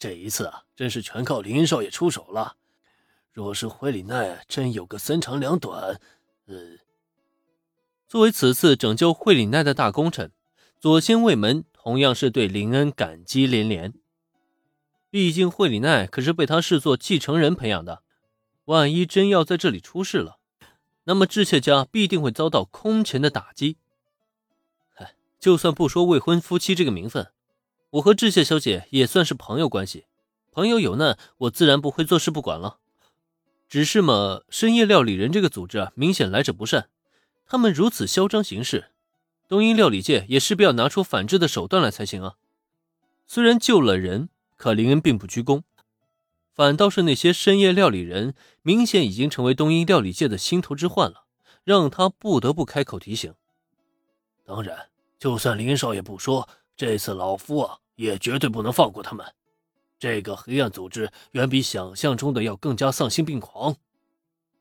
这一次啊，真是全靠林恩少爷出手了。若是惠里奈真有个三长两短，呃，作为此次拯救惠里奈的大功臣，左仙卫门同样是对林恩感激连连。毕竟惠里奈可是被他视作继承人培养的，万一真要在这里出事了，那么智妾家必定会遭到空前的打击。就算不说未婚夫妻这个名分，我和智谢小姐也算是朋友关系，朋友有难，我自然不会坐视不管了。只是嘛，深夜料理人这个组织啊，明显来者不善。他们如此嚣张行事，东瀛料理界也势必要拿出反制的手段来才行啊。虽然救了人，可林恩并不鞠躬，反倒是那些深夜料理人，明显已经成为东瀛料理界的心头之患了，让他不得不开口提醒。当然，就算林少爷不说，这次老夫啊，也绝对不能放过他们。这个黑暗组织远比想象中的要更加丧心病狂。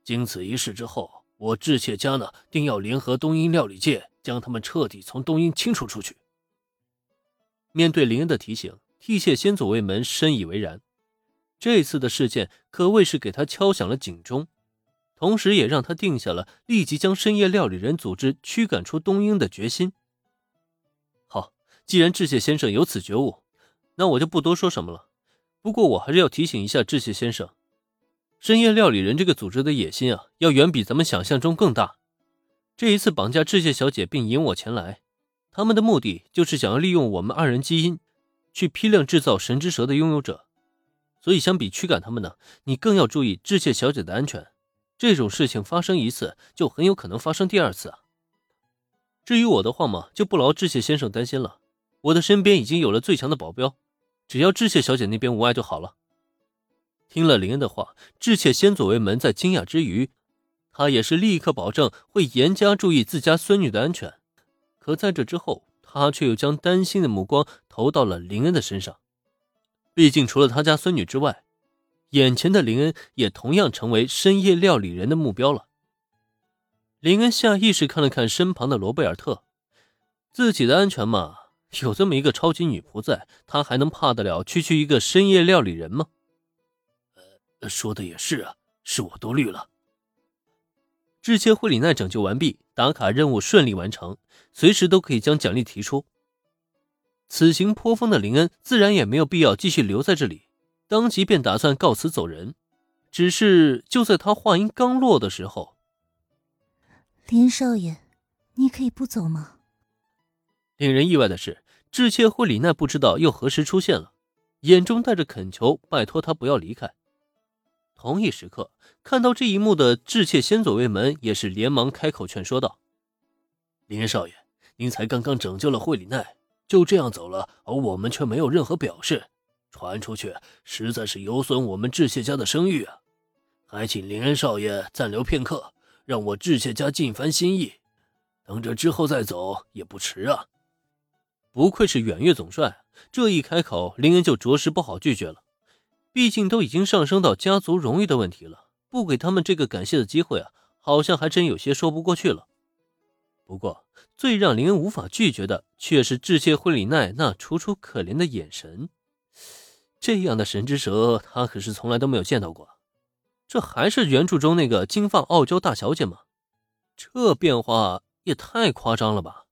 经此一事之后，我智妾家呢，定要联合东英料理界，将他们彻底从东英清除出去。面对林恩的提醒，替妾先祖卫门深以为然。这次的事件可谓是给他敲响了警钟，同时也让他定下了立即将深夜料理人组织驱赶出东英的决心。既然智谢先生有此觉悟，那我就不多说什么了。不过我还是要提醒一下智谢先生，深夜料理人这个组织的野心啊，要远比咱们想象中更大。这一次绑架智谢小姐并引我前来，他们的目的就是想要利用我们二人基因，去批量制造神之蛇的拥有者。所以相比驱赶他们呢，你更要注意智谢小姐的安全。这种事情发生一次，就很有可能发生第二次啊。至于我的话嘛，就不劳智谢先生担心了，我的身边已经有了最强的保镖。只要智谢小姐那边无碍就好了。听了林恩的话，智切先左卫门在惊讶之余，他也是立刻保证会严加注意自家孙女的安全。可在这之后，他却又将担心的目光投到了林恩的身上。毕竟除了他家孙女之外，眼前的林恩也同样成为深夜料理人的目标了。林恩下意识看了看身旁的罗贝尔特，自己的安全嘛。有这么一个超级女仆在，他还能怕得了区区一个深夜料理人吗？呃，说的也是啊，是我多虑了。智切惠里奈拯救完毕，打卡任务顺利完成，随时都可以将奖励提出。此行颇丰的林恩自然也没有必要继续留在这里，当即便打算告辞走人。只是就在他话音刚落的时候，林少爷，你可以不走吗？令人意外的是，智切惠里奈不知道又何时出现了，眼中带着恳求，拜托他不要离开。同一时刻，看到这一幕的智切先左卫门也是连忙开口劝说道：“林少爷，您才刚刚拯救了惠里奈，就这样走了，而我们却没有任何表示，传出去实在是有损我们智切家的声誉啊！还请林恩少爷暂留片刻，让我智切家尽番心意，等着之后再走也不迟啊。”不愧是远月总帅，这一开口，林恩就着实不好拒绝了。毕竟都已经上升到家族荣誉的问题了，不给他们这个感谢的机会啊，好像还真有些说不过去了。不过，最让林恩无法拒绝的，却是致谢惠里奈那楚楚可怜的眼神。这样的神之蛇，他可是从来都没有见到过。这还是原著中那个金发傲娇大小姐吗？这变化也太夸张了吧！